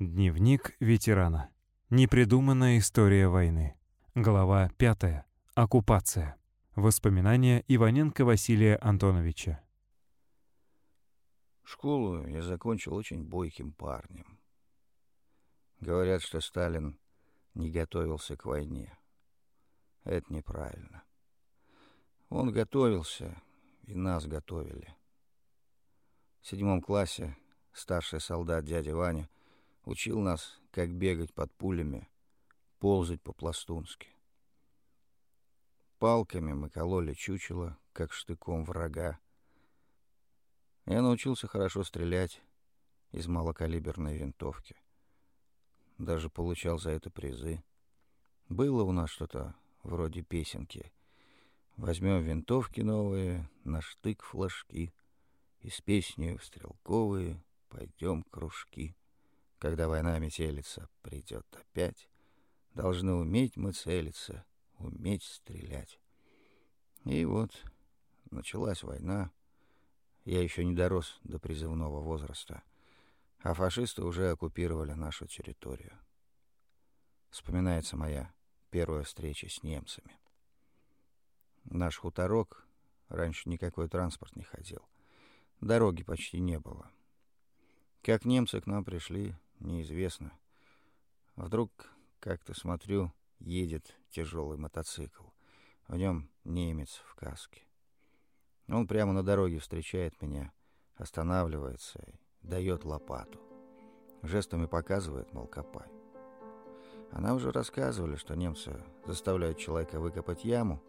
Дневник ветерана. Непридуманная история войны. Глава 5. Оккупация. Воспоминания Иваненко Василия Антоновича. Школу я закончил очень бойким парнем. Говорят, что Сталин не готовился к войне. Это неправильно. Он готовился, и нас готовили. В седьмом классе старший солдат дядя Ваня учил нас, как бегать под пулями, ползать по-пластунски. Палками мы кололи чучело, как штыком врага. Я научился хорошо стрелять из малокалиберной винтовки. Даже получал за это призы. Было у нас что-то вроде песенки. Возьмем винтовки новые, на штык флажки, И с песней стрелковые пойдем кружки. Когда война метелится, придет опять, Должны уметь мы целиться, уметь стрелять. И вот началась война. Я еще не дорос до призывного возраста, а фашисты уже оккупировали нашу территорию. Вспоминается моя первая встреча с немцами. Наш хуторок, раньше никакой транспорт не ходил. Дороги почти не было. Как немцы к нам пришли, неизвестно. Вдруг, как-то смотрю, едет тяжелый мотоцикл. В нем немец в каске. Он прямо на дороге встречает меня, останавливается и дает лопату. Жестами показывает, мол, копай. Она уже рассказывали, что немцы заставляют человека выкопать яму,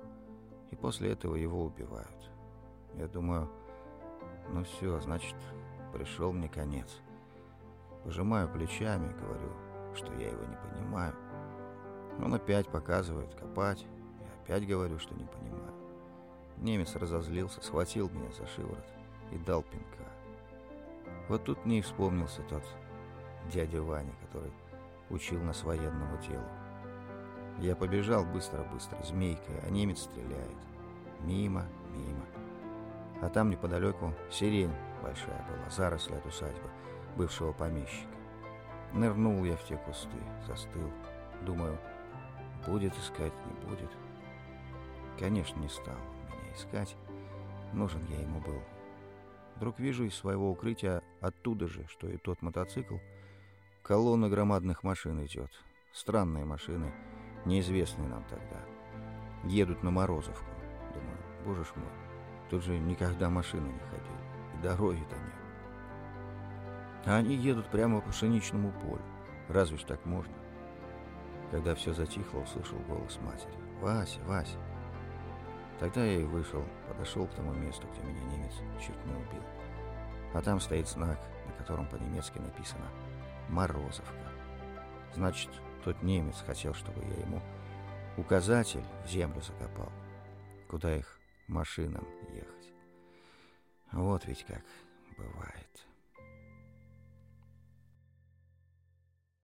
и после этого его убивают. Я думаю, ну все, значит, пришел мне конец. Пожимаю плечами, говорю, что я его не понимаю. Он опять показывает копать, и опять говорю, что не понимаю. Немец разозлился, схватил меня за шиворот и дал пинка. Вот тут мне и вспомнился тот дядя Ваня, который учил нас военному делу. Я побежал быстро-быстро, змейкой, а немец стреляет. Мимо, мимо. А там неподалеку сирень большая была, заросли от усадьбы бывшего помещика. Нырнул я в те кусты, застыл. Думаю, будет искать, не будет. Конечно, не стал меня искать. Нужен я ему был. Вдруг вижу из своего укрытия оттуда же, что и тот мотоцикл, колонна громадных машин идет. Странные машины, неизвестные нам тогда. Едут на Морозовку. Думаю, боже ж мой, тут же никогда машины не ходили. И дороги-то нет. А они едут прямо по пшеничному полю. Разве ж так можно? Когда все затихло, услышал голос матери. «Вася, Вася!» Тогда я и вышел, подошел к тому месту, где меня немец чуть не убил. А там стоит знак, на котором по-немецки написано «Морозовка». Значит, тот немец хотел, чтобы я ему указатель в землю закопал, куда их машинам ехать. Вот ведь как бывает.